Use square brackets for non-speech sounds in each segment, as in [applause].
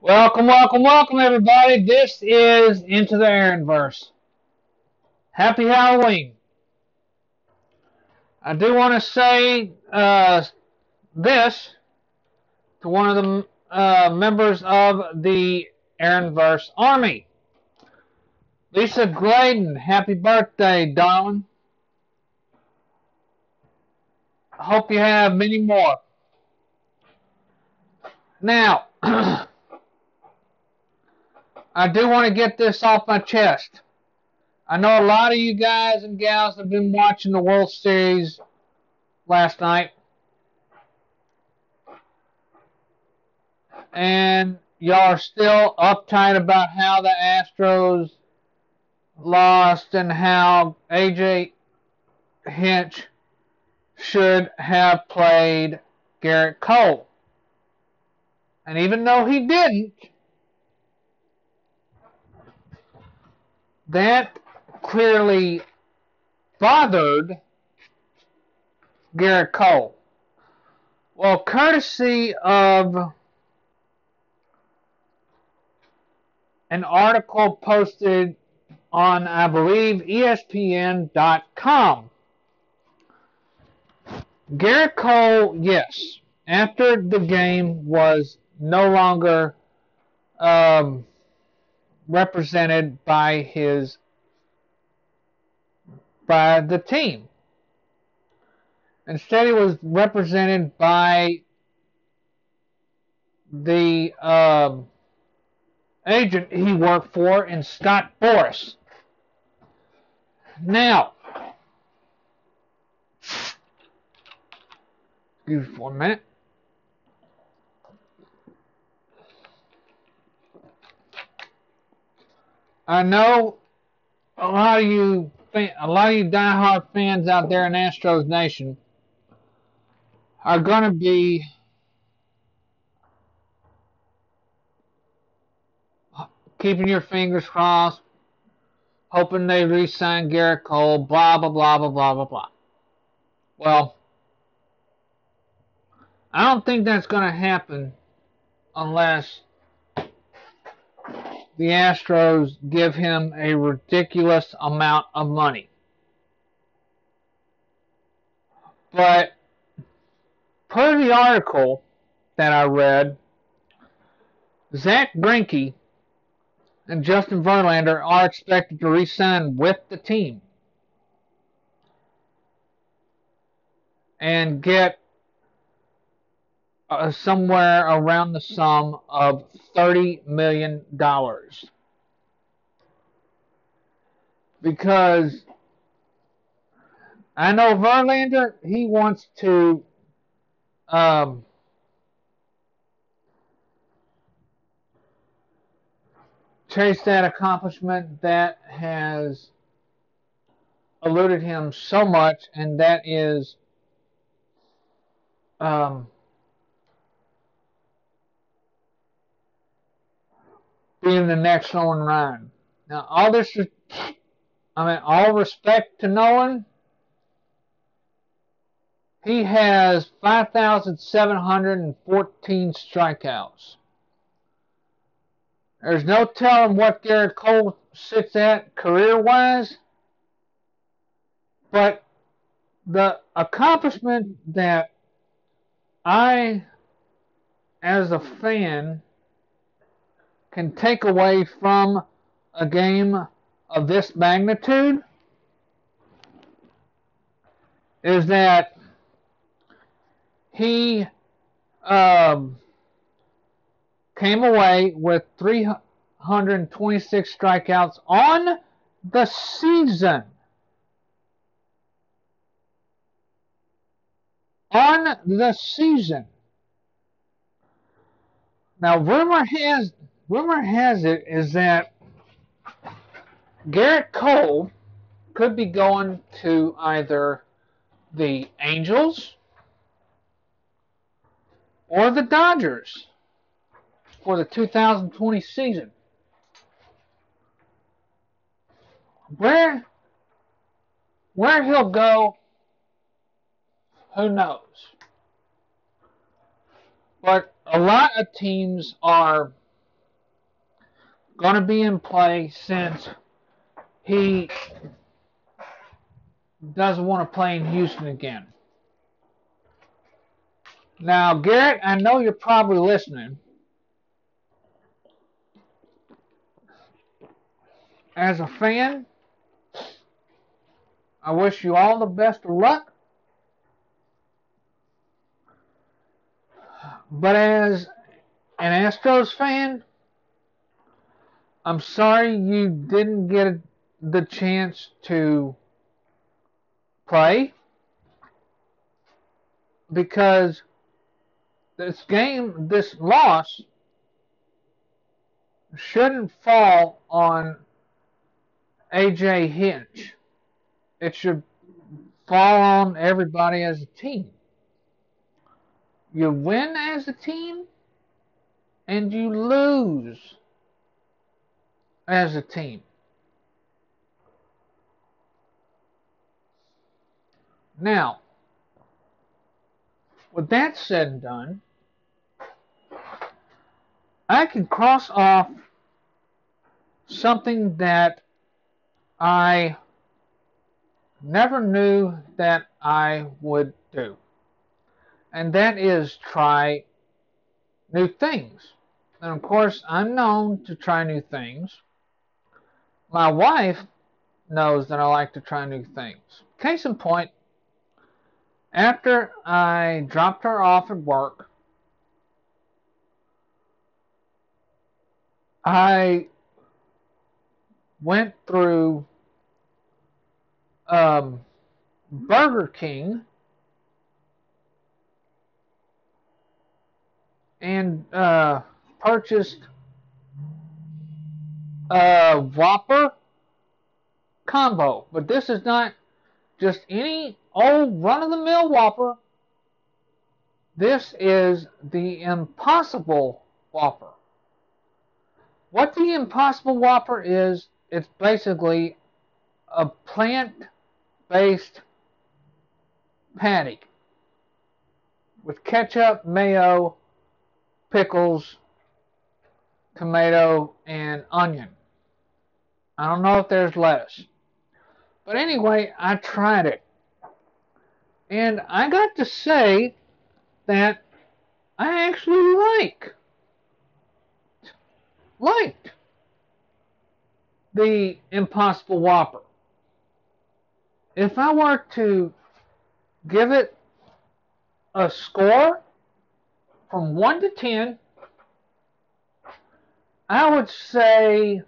Welcome, welcome, welcome, everybody. This is Into the Aaronverse. Happy Halloween. I do want to say uh, this to one of the uh, members of the Aaronverse Army. Lisa Gladen, happy birthday, darling. I hope you have many more. Now, [clears throat] I do want to get this off my chest. I know a lot of you guys and gals have been watching the World Series last night. And y'all are still uptight about how the Astros lost and how AJ Hinch should have played Gerrit Cole. And even though he didn't, that clearly bothered Gerrit Cole. Well, courtesy of an article posted on, I believe, ESPN.com. Gerrit Cole, yes, after the game was no longer um, represented by his by the team. Instead, he was represented by the um, agent he worked for in Scott Boras. Now, excuse me for a minute. I know a lot of you, a lot of you diehard fans out there in Astros Nation are going to be keeping your fingers crossed, hoping they re-sign Gerrit Cole, blah blah blah blah blah blah blah. Well, I don't think that's going to happen unless the Astros give him a ridiculous amount of money. But per the article that I read, Zach Greinke and Justin Verlander are expected to re-sign with the team and get uh, somewhere around the sum of $30 million. Because I know Verlander, he wants to um, chase that accomplishment that has eluded him so much, and that is um, being the next Nolan Ryan. Now, all this, I mean, all respect to Nolan, he has 5,714 strikeouts. There's no telling what Gerrit Cole sits at career wise, but the accomplishment that I, as a fan, can take away from a game of this magnitude is that he um, came away with 326 strikeouts on the season. On the season. Now, rumor has rumor has it is that Gerrit Cole could be going to either the Angels or the Dodgers for the 2020 season. Where where he'll go, who knows? But a lot of teams are going to be in play since he doesn't want to play in Houston again. Now, Gerrit, I know you're probably listening. As a fan, I wish you all the best of luck. But as an Astros fan, I'm sorry you didn't get the chance to play because this game, this loss, shouldn't fall on AJ Hinch. It should fall on everybody as a team. You win as a team, and you lose as a team. Now, with that said and done, I can cross off something that I never knew that I would do. And that is try new things. And of course, I'm known to try new things. My wife knows that I like to try new things. Case in point, after I dropped her off at work, I went through um, Burger King and uh, purchased a Whopper combo. But this is not just any old run of the mill Whopper. This is the Impossible Whopper. What the Impossible Whopper is, it's basically a plant based patty with ketchup, mayo, pickles, tomato, and onion. I don't know if there's less. But anyway, I tried it. And I got to say that I actually like liked the Impossible Whopper. If I were to give it a score from 1 to 10, I would say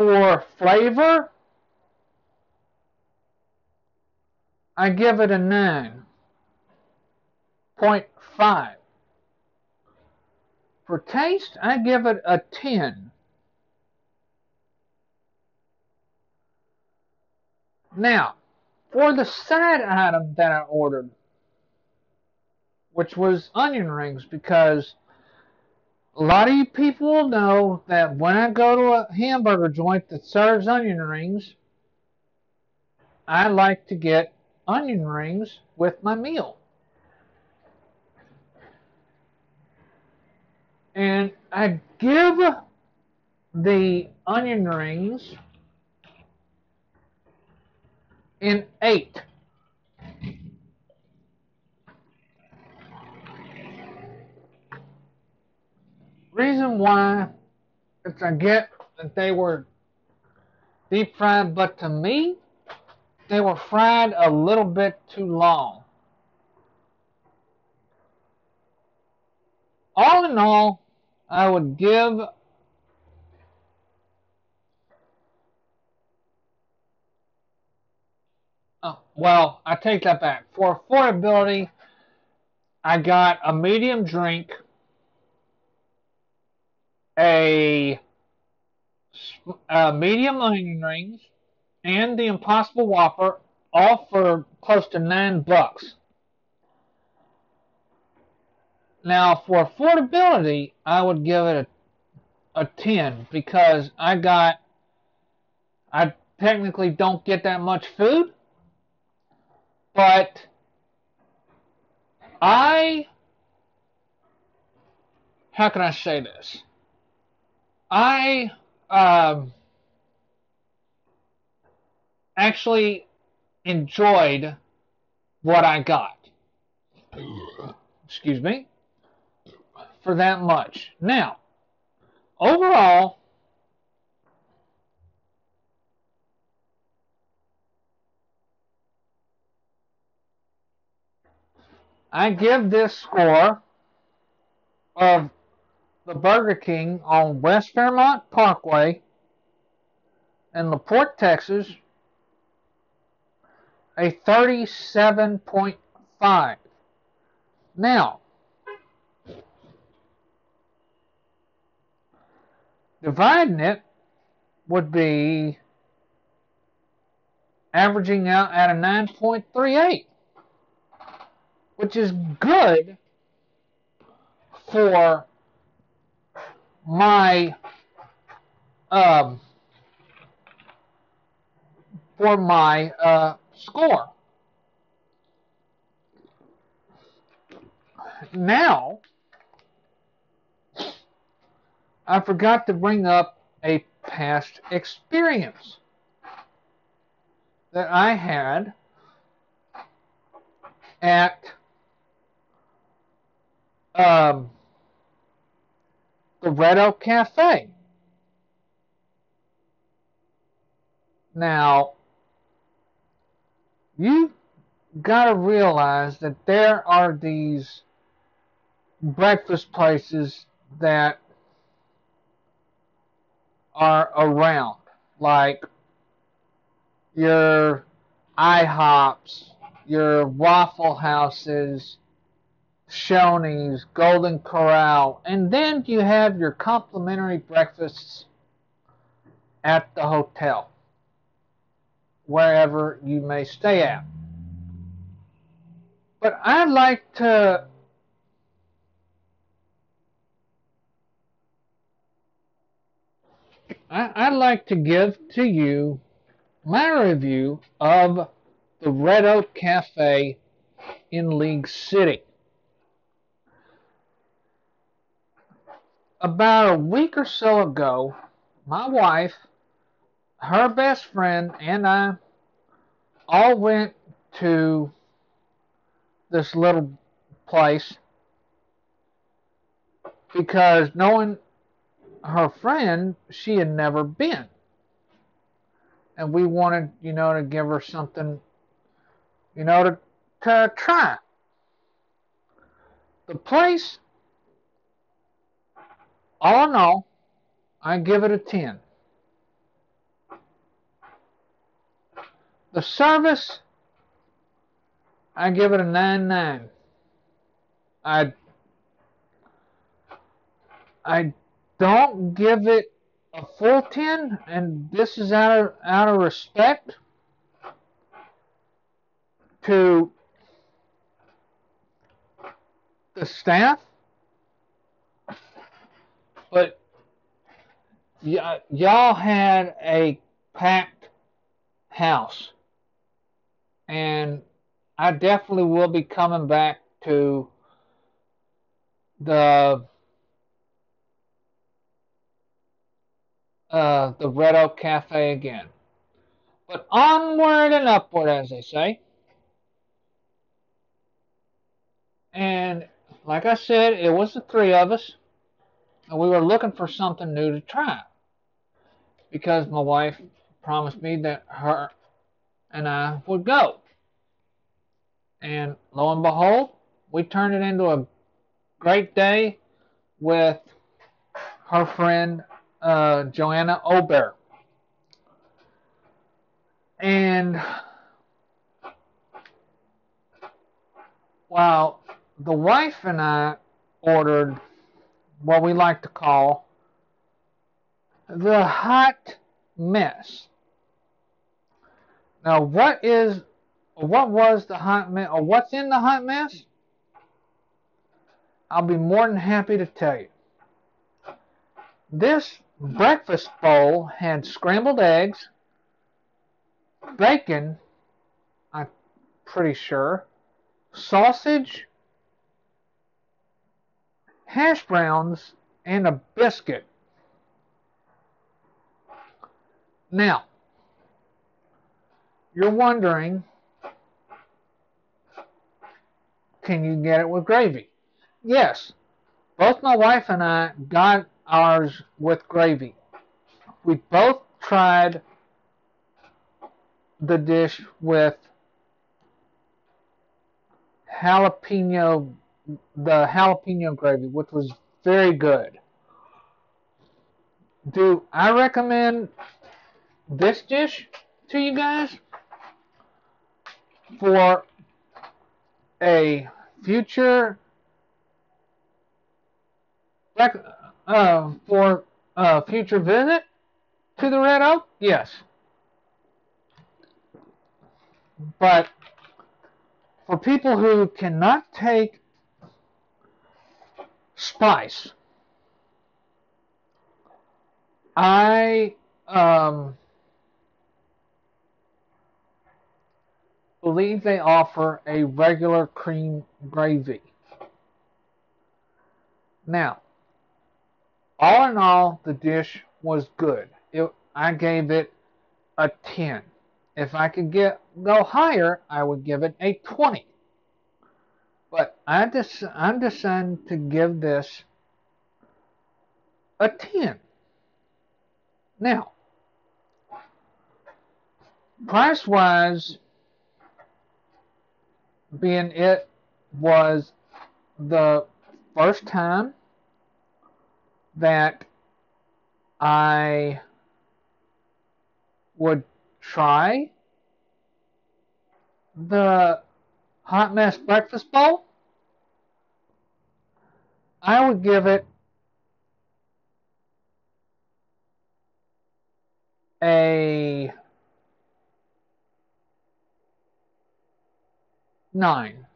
for flavor, I give it a 9.5. For taste, I give it a 10. Now, for the side item that I ordered, which was onion rings, because a lot of you people know that when I go to a hamburger joint that serves onion rings, I like to get onion rings with my meal. And I give the onion rings an 8. Reason why is I get that they were deep fried, but to me, they were fried a little bit too long. All in all, I would give Oh, well, I take that back. For affordability, I got a medium drink, a, a medium onion rings, and the Impossible Whopper, all for close to nine bucks. Now, for affordability, I would give it a, a 10 because I got, I technically don't get that much food, but I how can I say this? I um, actually enjoyed what I got. Excuse me. For that much. Now, overall, I give this score of the Burger King on West Fairmont Parkway in LaPorte, Texas, a 37.5. Now, dividing it would be averaging out at a 9.38 which is good for my um, for my uh, score. Now, I forgot to bring up a past experience that I had at um, the Red Oak Cafe. Now, you've got to realize that there are these breakfast places that are around, like your IHOPs, your Waffle Houses, Shoney's, Golden Corral, and then you have your complimentary breakfasts at the hotel, wherever you may stay at. But I'd like to I'd like to give to you my review of the Red Oak Cafe in League City. About a week or so ago, my wife, her best friend, and I all went to this little place because knowing her friend, she had never been. And we wanted, you know, to give her something, you know, to, to try. The place all in all, I give it a 10. The service, I give it a 9 9. I, I don't give it a full 10, and this is out of, out of respect to the staff but y- y'all had a packed house, and I definitely will be coming back to the uh, the Red Oak Cafe again. But onward and upward, as they say. And like I said, it was the three of us and we were looking for something new to try because my wife promised me that her and I would go. And lo and behold, we turned it into a great day with her friend uh, Joanna Ober. And while the wife and I ordered what we like to call the hot mess. Now, what is, what was the hot mess, or what's in the hot mess? I'll be more than happy to tell you. This breakfast bowl had scrambled eggs, bacon, I'm pretty sure, sausage, hash browns and a biscuit. Now, you're wondering, can you get it with gravy? Yes, both my wife and I got ours with gravy. We both tried the dish with jalapeno, the jalapeno gravy, which was very good. Do I recommend this dish to you guys for a future uh, for a future visit to the Red Oak? Yes. But for people who cannot take spice, I um, believe they offer a regular cream gravy. Now, all in all, the dish was good. It, I gave it a 10. If I could get go higher, I would give it a 20. But I just I'm deciding to give this a 10. Now, price wise, being it was the first time that I would try the Hot Mess Breakfast Bowl, I would give it a nine.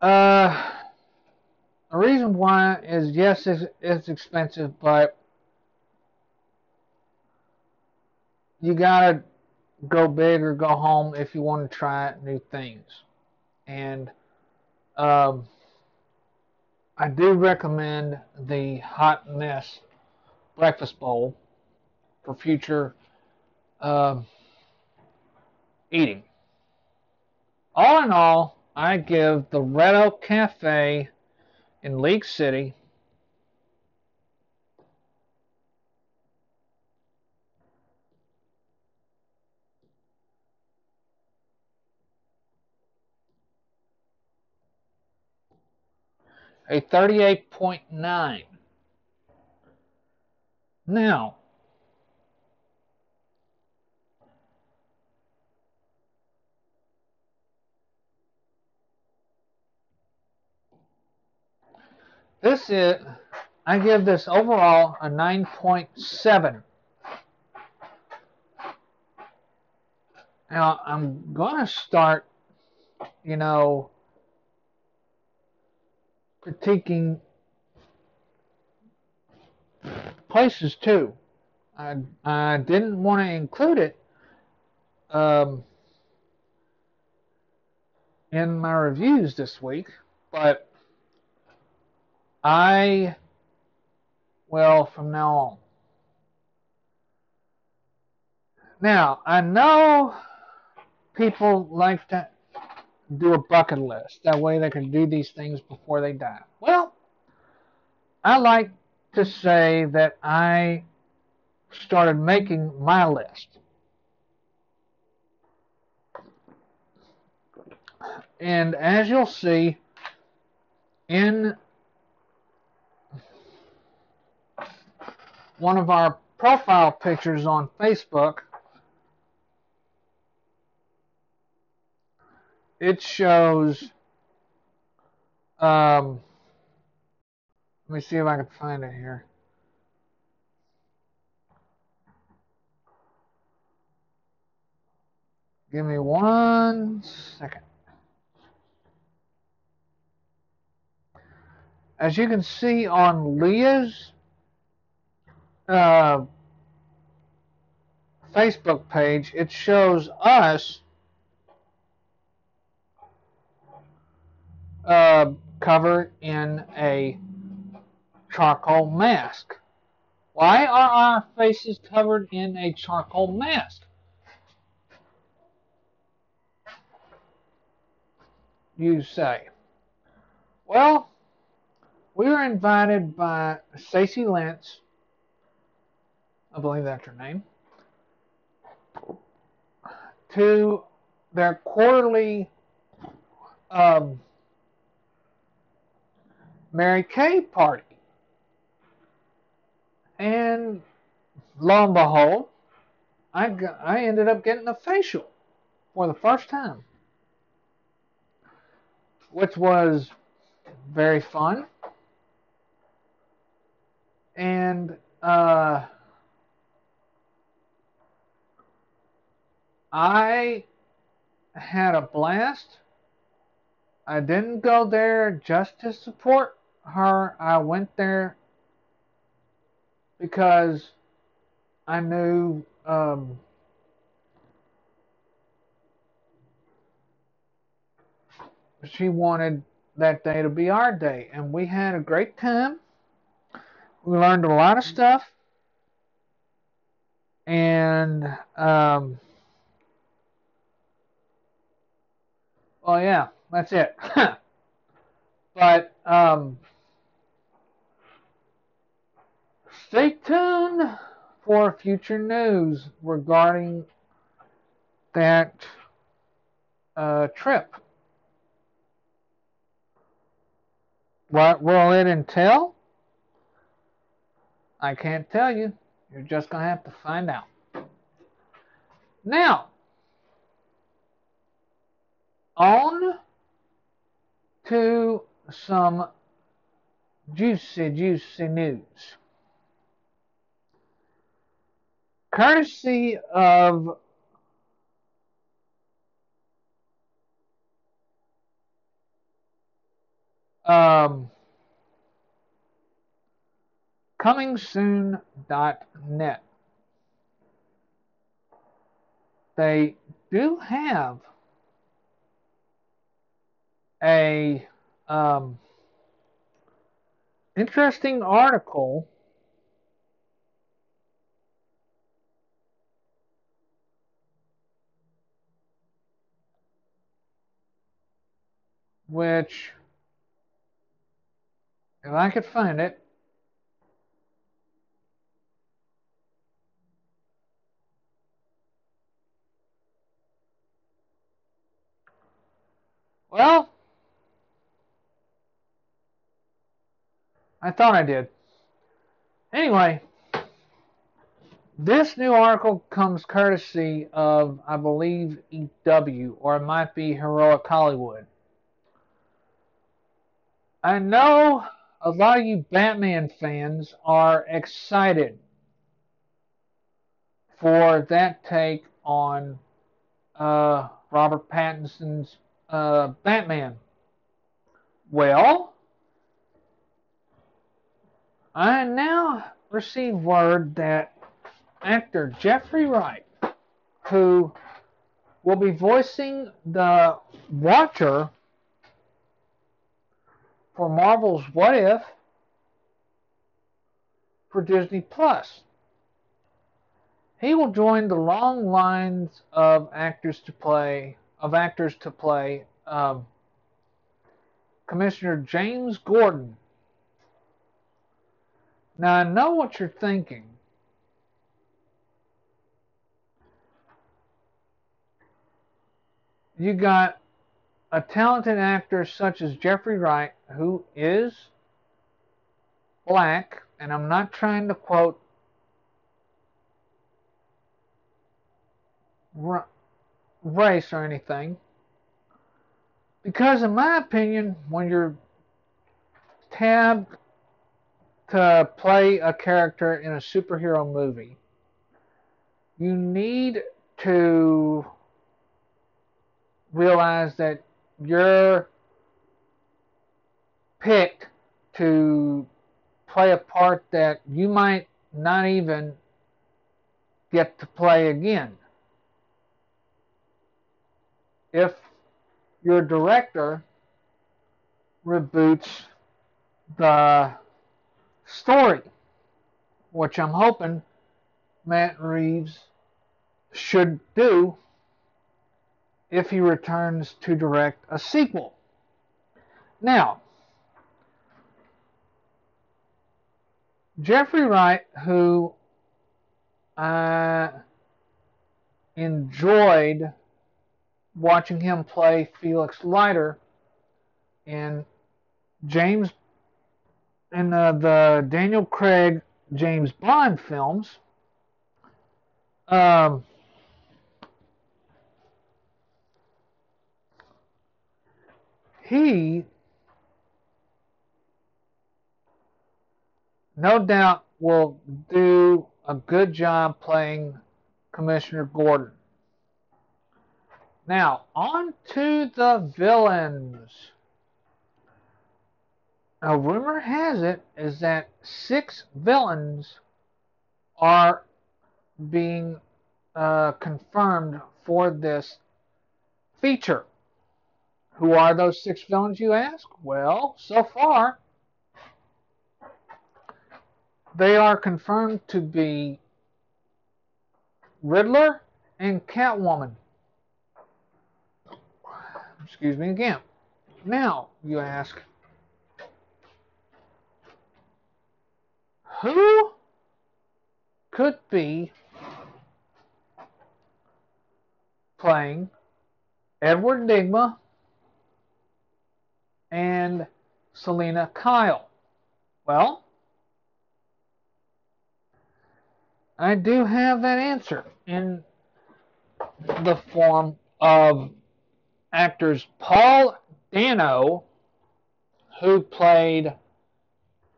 Uh, the reason why is yes, it's, it's expensive, but you gotta go big or go home if you want to try new things. And um, I do recommend the Hot Mess Breakfast Bowl for future uh, eating. All in all, I give the Red Oak Cafe in League City a 38.9. Now, This is, I give this overall a 9.7. Now, I'm going to start, you know, critiquing places too. I, I didn't want to include it um, in my reviews this week, but I will from now on. Now, I know people like to do a bucket list. That way they can do these things before they die. Well, I like to say that I started making my list. And as you'll see in one of our profile pictures on Facebook, it shows. Um, let me see if I can find it here. Give me one second. As you can see on Leah's uh, Facebook page, it shows us uh, covered in a charcoal mask. Why are our faces covered in a charcoal mask? You say. Well, we were invited by Stacey Lentz, I believe that's her name, to their quarterly um, Mary Kay party. And lo and behold, I, got, I ended up getting a facial for the first time, which was very fun. And uh, I had a blast. I didn't go there just to support her. I went there because I knew um, she wanted that day to be our day, and we had a great time. We learned a lot of stuff, and um, well, yeah, that's it. [laughs] but um, stay tuned for future news regarding that uh, trip. What will it entail? I can't tell you. You're just going to have to find out. Now, on to some juicy, juicy news. Courtesy of um, comingsoon.net. They do have a um, interesting article which if I could find it well I thought I did. Anyway, this new article comes courtesy of, I believe, EW, or it might be Heroic Hollywood. I know a lot of you Batman fans are excited for that take on uh, Robert Pattinson's uh, Batman. Well, I now receive word that actor Jeffrey Wright, who will be voicing the Watcher for Marvel's What If for Disney Plus. He will join the long lines of actors to play of actors to play um, Commissioner James Gordon now, I know what you're thinking. You got a talented actor such as Jeffrey Wright, who is black, and I'm not trying to quote race or anything. Because, in my opinion, when you're tabbed to play a character in a superhero movie, you need to realize that you're picked to play a part that you might not even get to play again. If your director reboots the story, which I'm hoping Matt Reeves should do if he returns to direct a sequel. Now, Jeffrey Wright, who I enjoyed watching him play Felix Leiter in James in uh, the Daniel Craig James Bond films. Um, he no doubt will do a good job playing Commissioner Gordon. Now, on to the villains. A rumor has it is that six villains are being uh, confirmed for this feature. Who are those six villains, you ask? Well, so far, they are confirmed to be Riddler and Catwoman. Excuse me again. Now, you ask, who could be playing Edward Nygma and Selina Kyle? Well, I do have that answer in the form of actors Paul Dano, who played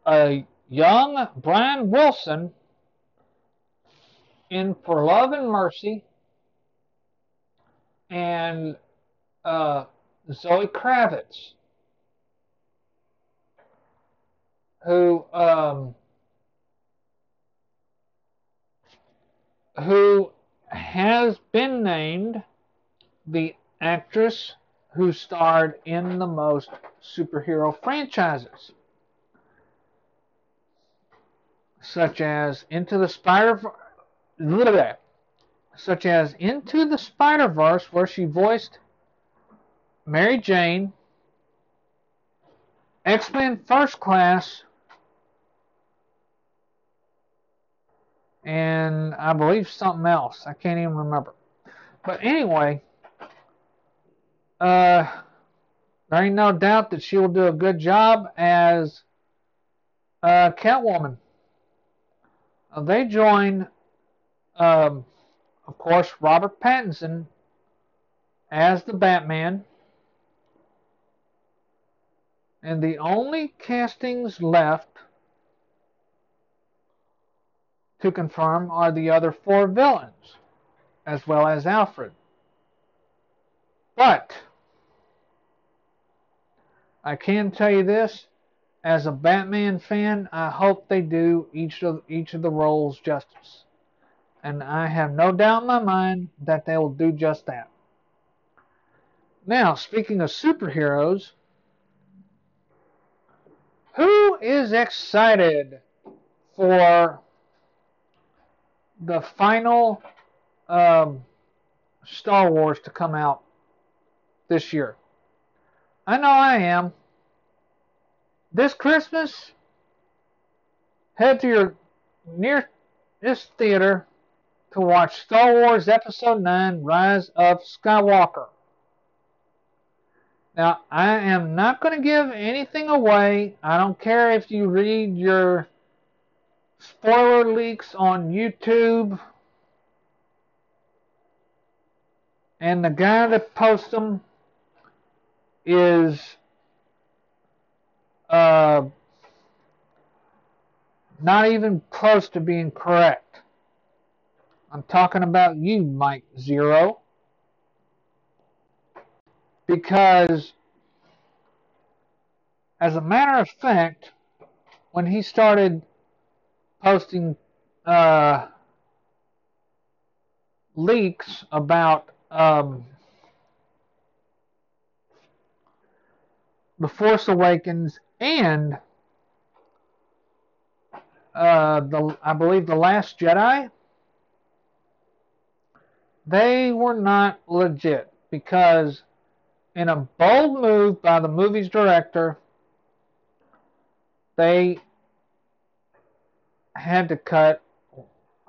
a young Brian Wilson in For Love and Mercy, and uh, Zoe Kravitz, who um, who has been named the actress who starred in the most superhero franchises, such as Into the Spider, such as Into the Spider Verse, where she voiced Mary Jane, X Men First Class, and I believe something else. I can't even remember. But anyway, uh, there ain't no doubt that she will do a good job as uh, Catwoman. Uh, they join, um, of course, Robert Pattinson as the Batman. And the only castings left to confirm are the other four villains, as well as Alfred. But I can tell you this, as a Batman fan, I hope they do each of each of the roles justice. And I have no doubt in my mind that they will do just that. Now, speaking of superheroes, who is excited for the final um, Star Wars to come out this year. I know I am. This Christmas, head to your nearest theater to watch Star Wars Episode 9 Rise of Skywalker. Now, I am not going to give anything away. I don't care if you read your spoiler leaks on YouTube. And the guy that posts them is uh, not even close to being correct. I'm talking about you, Mike Zero. Because, as a matter of fact, when he started posting uh, leaks about um, The Force Awakens and uh, the I believe the Last Jedi. They were not legit because in a bold move by the movie's director, they had to cut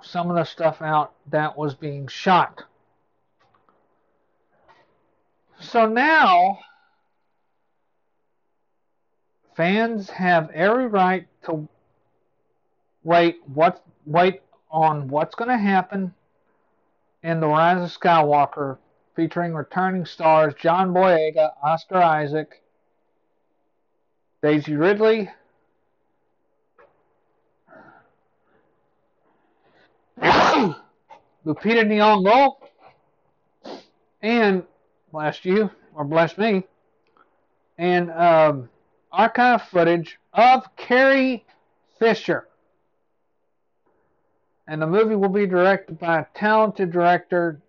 some of the stuff out that was being shot. So now, fans have every right to wait what wait on what's going to happen in the Rise of Skywalker, featuring returning stars John Boyega, Oscar Isaac, Daisy Ridley, Lupita Nyong'o, and bless you or bless me, and um, archive footage of Carrie Fisher. And the movie will be directed by a talented director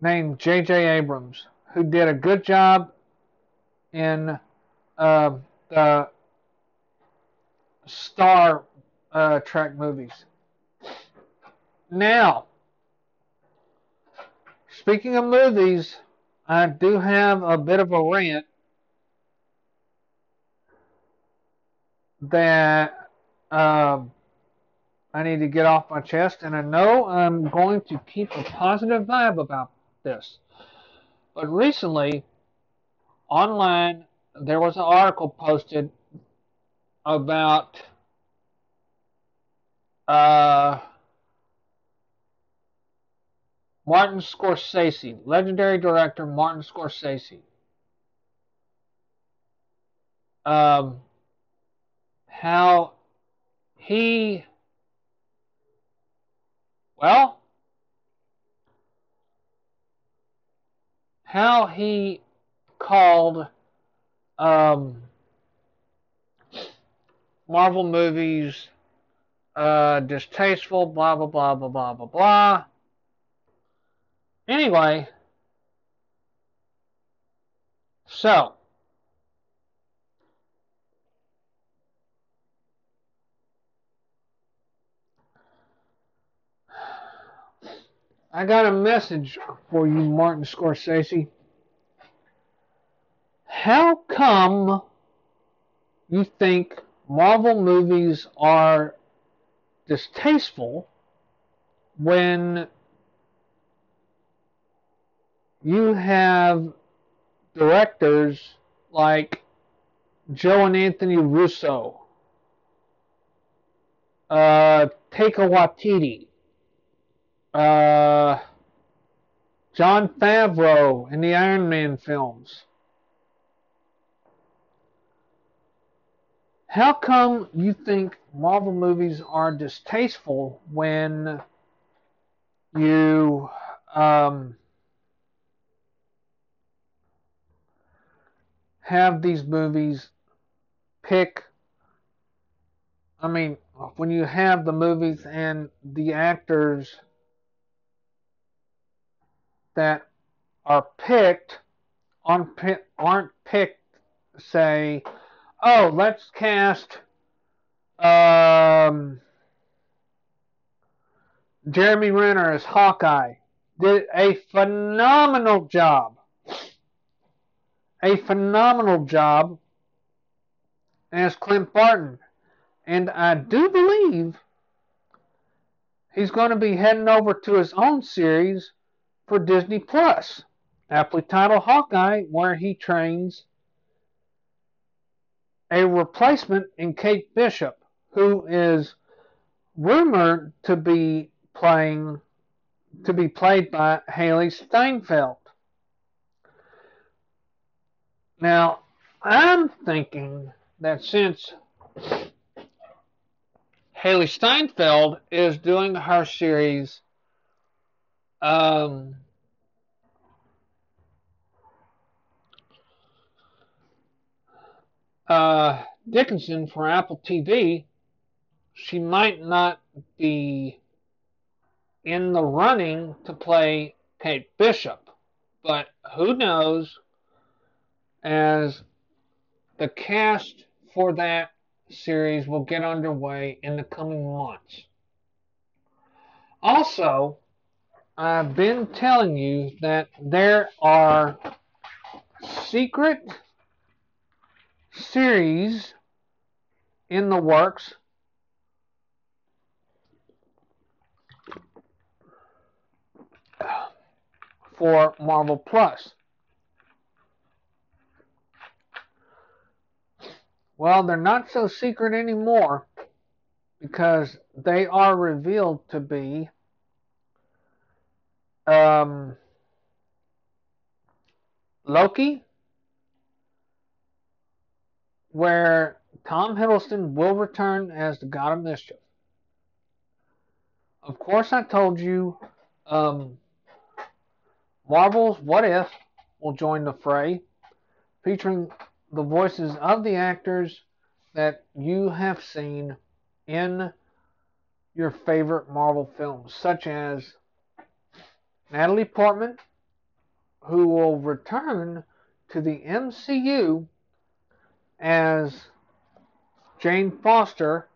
named J.J. Abrams, who did a good job in uh, the Star uh, Trek movies. Now, speaking of movies, I do have a bit of a rant that um, I need to get off my chest, and I know I'm going to keep a positive vibe about this. But recently, online, there was an article posted about uh, Martin Scorsese, legendary director Martin Scorsese. Um, how he, well, how he called um, Marvel movies uh, distasteful, blah, blah, blah, blah, blah, blah, blah. Anyway, so I got a message for you, Martin Scorsese. How come you think Marvel movies are distasteful when you have directors like Joe and Anthony Russo, uh, Taika Waititi, uh, Jon Favreau in the Iron Man films. How come you think Marvel movies are distasteful when you um, have these movies pick I mean when you have the movies and the actors that are picked aren't, aren't picked say oh let's cast um, Jeremy Renner as Hawkeye did a phenomenal job a phenomenal job as Clint Barton. And I do believe he's going to be heading over to his own series for Disney Plus, aptly titled Hawkeye, where he trains a replacement in Kate Bishop, who is rumored to be playing to be played by Hailee Steinfeld. Now, I'm thinking that since Hailee Steinfeld is doing her series um, uh, Dickinson for Apple TV, she might not be in the running to play Kate Bishop. But who knows? As the cast for that series will get underway in the coming months. Also, I've been telling you that there are secret series in the works for Marvel Plus. Well, they're not so secret anymore because they are revealed to be um, Loki, where Tom Hiddleston will return as the God of Mischief. Of course, I told you um, Marvel's What If will join the fray, featuring the voices of the actors that you have seen in your favorite Marvel films, such as Natalie Portman, who will return to the MCU as Jane Foster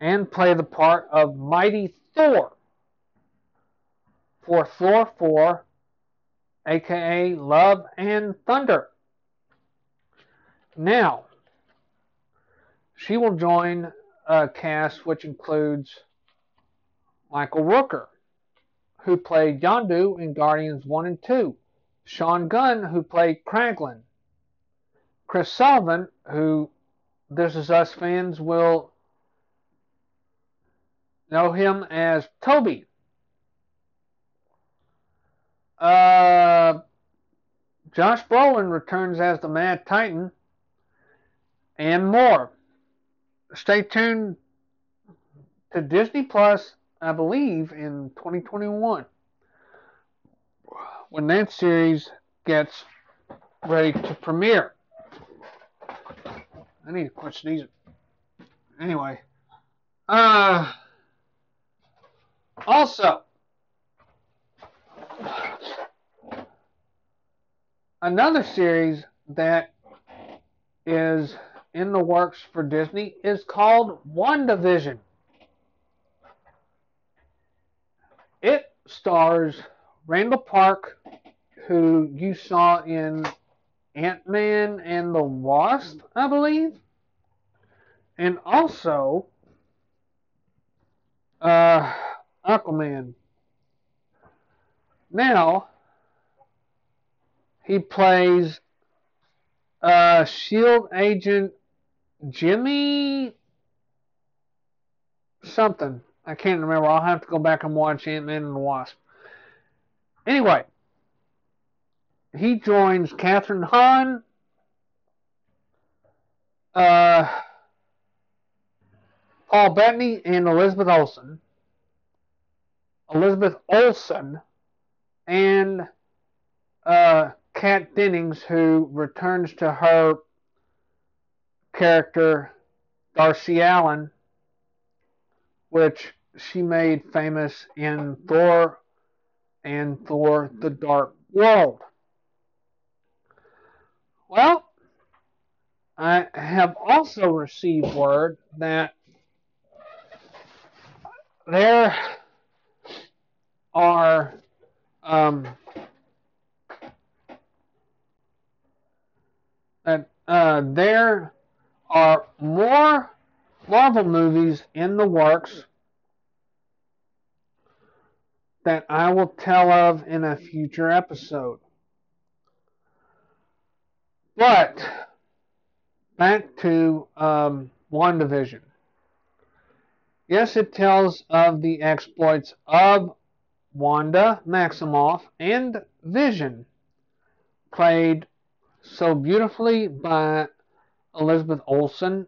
and play the part of Mighty Thor for Thor 4, aka Love and Thunder. Now, she will join a cast which includes Michael Rooker, who played Yondu in Guardians 1 and 2, Sean Gunn, who played Kraglin, Chris Sullivan, who This Is Us fans will know him as Toby. Uh, Josh Brolin returns as the Mad Titan, and more. Stay tuned to Disney Plus, I believe, in 2021 when that series gets ready to premiere. I need to quit sneezing. Anyway, uh, also, another series that is in the works for Disney is called WandaVision. It stars Randall Park, who you saw in Ant Man and the Wasp, I believe, and also uh, Aquaman. Now, he plays uh, Shield agent Jimmy something. I can't remember. I'll have to go back and watch Ant Man and the Wasp. Anyway, he joins Kathryn Hahn, uh, Paul Bettany, and Elizabeth Olsen. Elizabeth Olsen and uh, Kat Dennings, who returns to her character Darcy Allen, which she made famous in Thor and Thor the Dark World. Well, I have also received word that there are um, that uh, there are more Marvel movies in the works that I will tell of in a future episode. But back to um, WandaVision. Yes, it tells of the exploits of Wanda Maximoff and Vision, played so beautifully by Elizabeth Olsen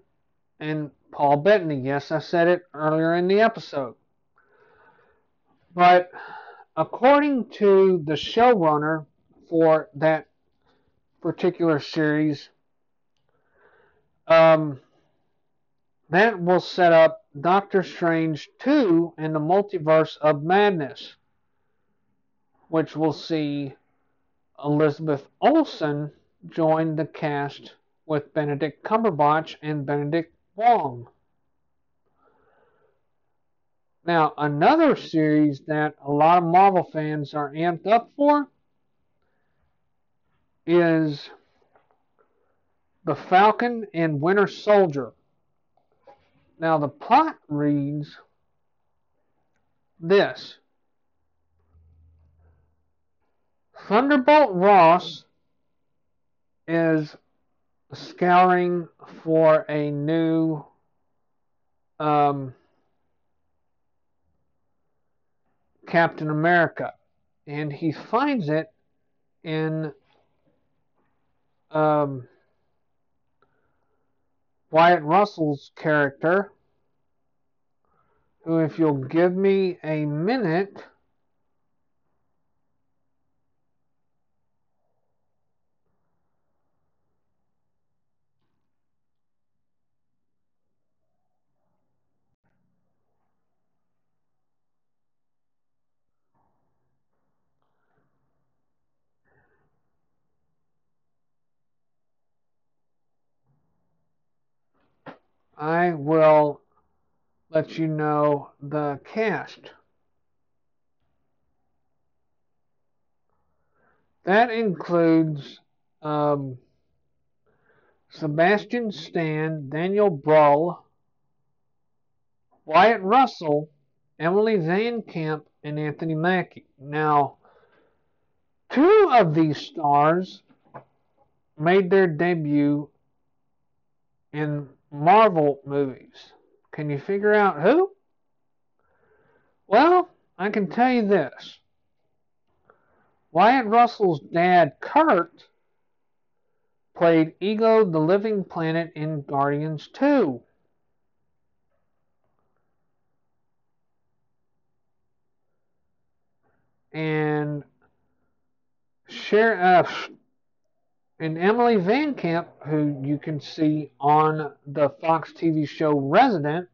and Paul Bettany. Yes, I said it earlier in the episode. But according to the showrunner for that particular series, um, that will set up Doctor Strange 2 in the Multiverse of Madness, which will see Elizabeth Olsen join the cast with Benedict Cumberbatch and Benedict Wong. Now, another series that a lot of Marvel fans are amped up for is The Falcon and Winter Soldier. Now, the plot reads this Thunderbolt Ross is scouring for a new um, Captain America, and he finds it in um, Wyatt Russell's character, who, if you'll give me a minute, I will let you know the cast. That includes um, Sebastian Stan, Daniel Bruhl, Wyatt Russell, Emily VanCamp, and Anthony Mackie. Now, two of these stars made their debut in Marvel movies. Can you figure out who? Well, I can tell you this. Wyatt Russell's dad, Kurt, played Ego the Living Planet in Guardians 2. And Cher, uh, and Emily VanCamp, who you can see on the Fox TV show Resident,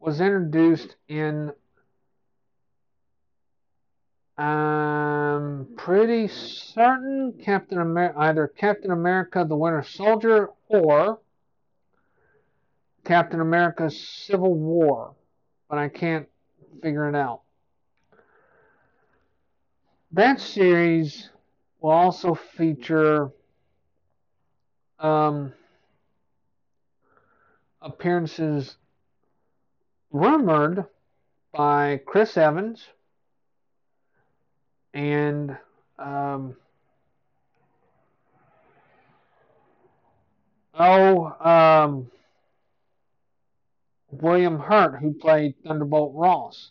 was introduced in I'm pretty certain Captain America, either Captain America the Winter Soldier or Captain America Civil War, but I can't figure it out. That series will also feature um, appearances rumored by Chris Evans and um, oh, um, William Hurt, who played Thunderbolt Ross.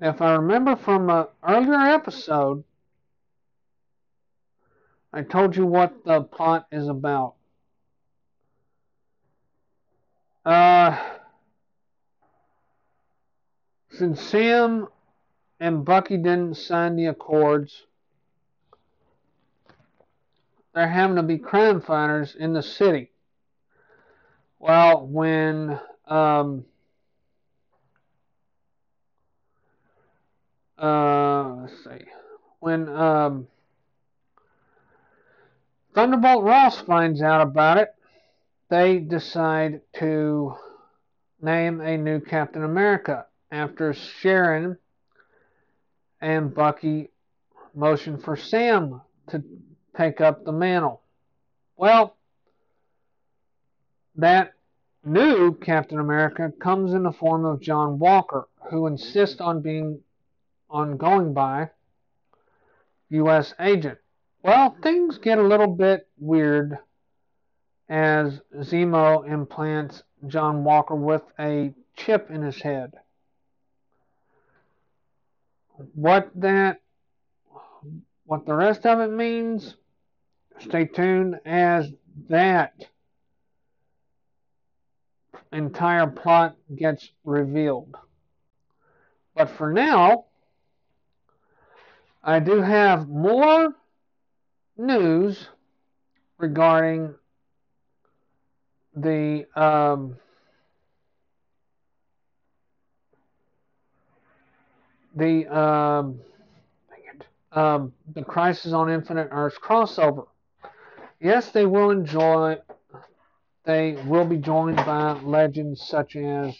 Now, if I remember from an earlier episode, I told you what the plot is about. Uh, since Sam and Bucky didn't sign the accords, they're having to be crime fighters in the city. Well, when um, uh, let's see, when um, Thunderbolt Ross finds out about it. They decide to name a new Captain America after Sharon and Bucky motion for Sam to take up the mantle. Well, that new Captain America comes in the form of John Walker, who insists on being on going by U.S. agent. Well, things get a little bit weird as Zemo implants John Walker with a chip in his head. What that what the rest of it means, stay tuned as that entire plot gets revealed. But for now, I do have more news regarding the um, the um, um, the Crisis on Infinite Earths crossover. yes, they will enjoy. They will be joined by legends such as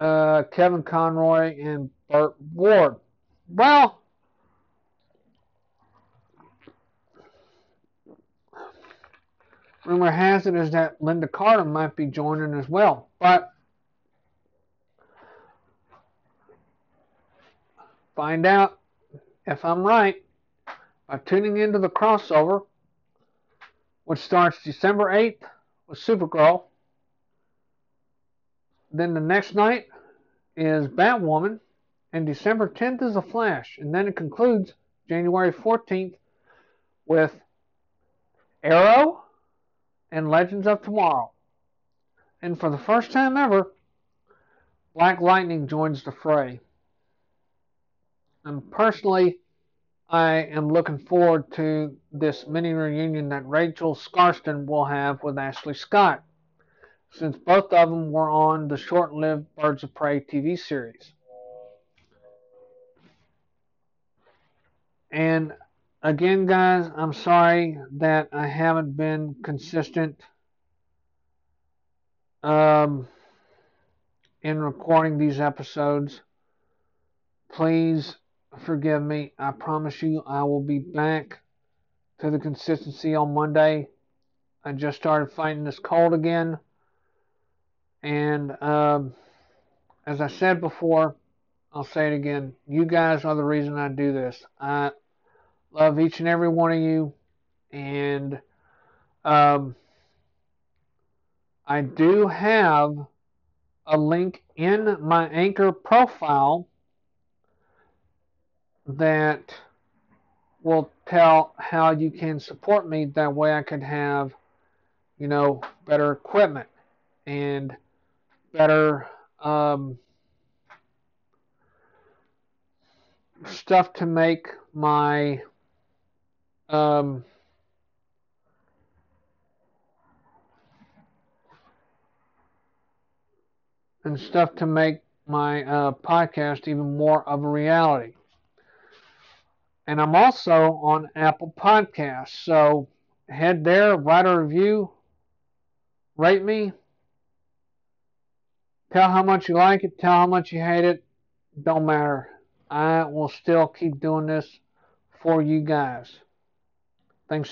uh, Kevin Conroy and Burt Ward. Well, rumor has it is that Lynda Carter might be joining as well, but find out if I'm right by tuning into the crossover, which starts December 8th with Supergirl. Then the next night is Batwoman, and December 10th is The Flash, and then it concludes January 14th with Arrow and Legends of Tomorrow. And for the first time ever, Black Lightning joins the fray. And personally, I am looking forward to this mini reunion that Rachel Skarsten will have with Ashley Scott, since both of them were on the short lived Birds of Prey TV series. And again, guys, I'm sorry that I haven't been consistent um, in recording these episodes. Please forgive me. I promise you I will be back to the consistency on Monday. I just started fighting this cold again. And um, as I said before, I'll say it again. You guys are the reason I do this. I love each and every one of you. And um, I do have a link in my Anchor profile that will tell how you can support me. That way I can have, you know, better equipment and better um, stuff to make my um, and stuff to make my uh, podcast even more of a reality. And I'm also on Apple Podcasts. So head there, write a review, rate me, tell how much you like it, tell how much you hate it. Don't matter. I will still keep doing this for you guys.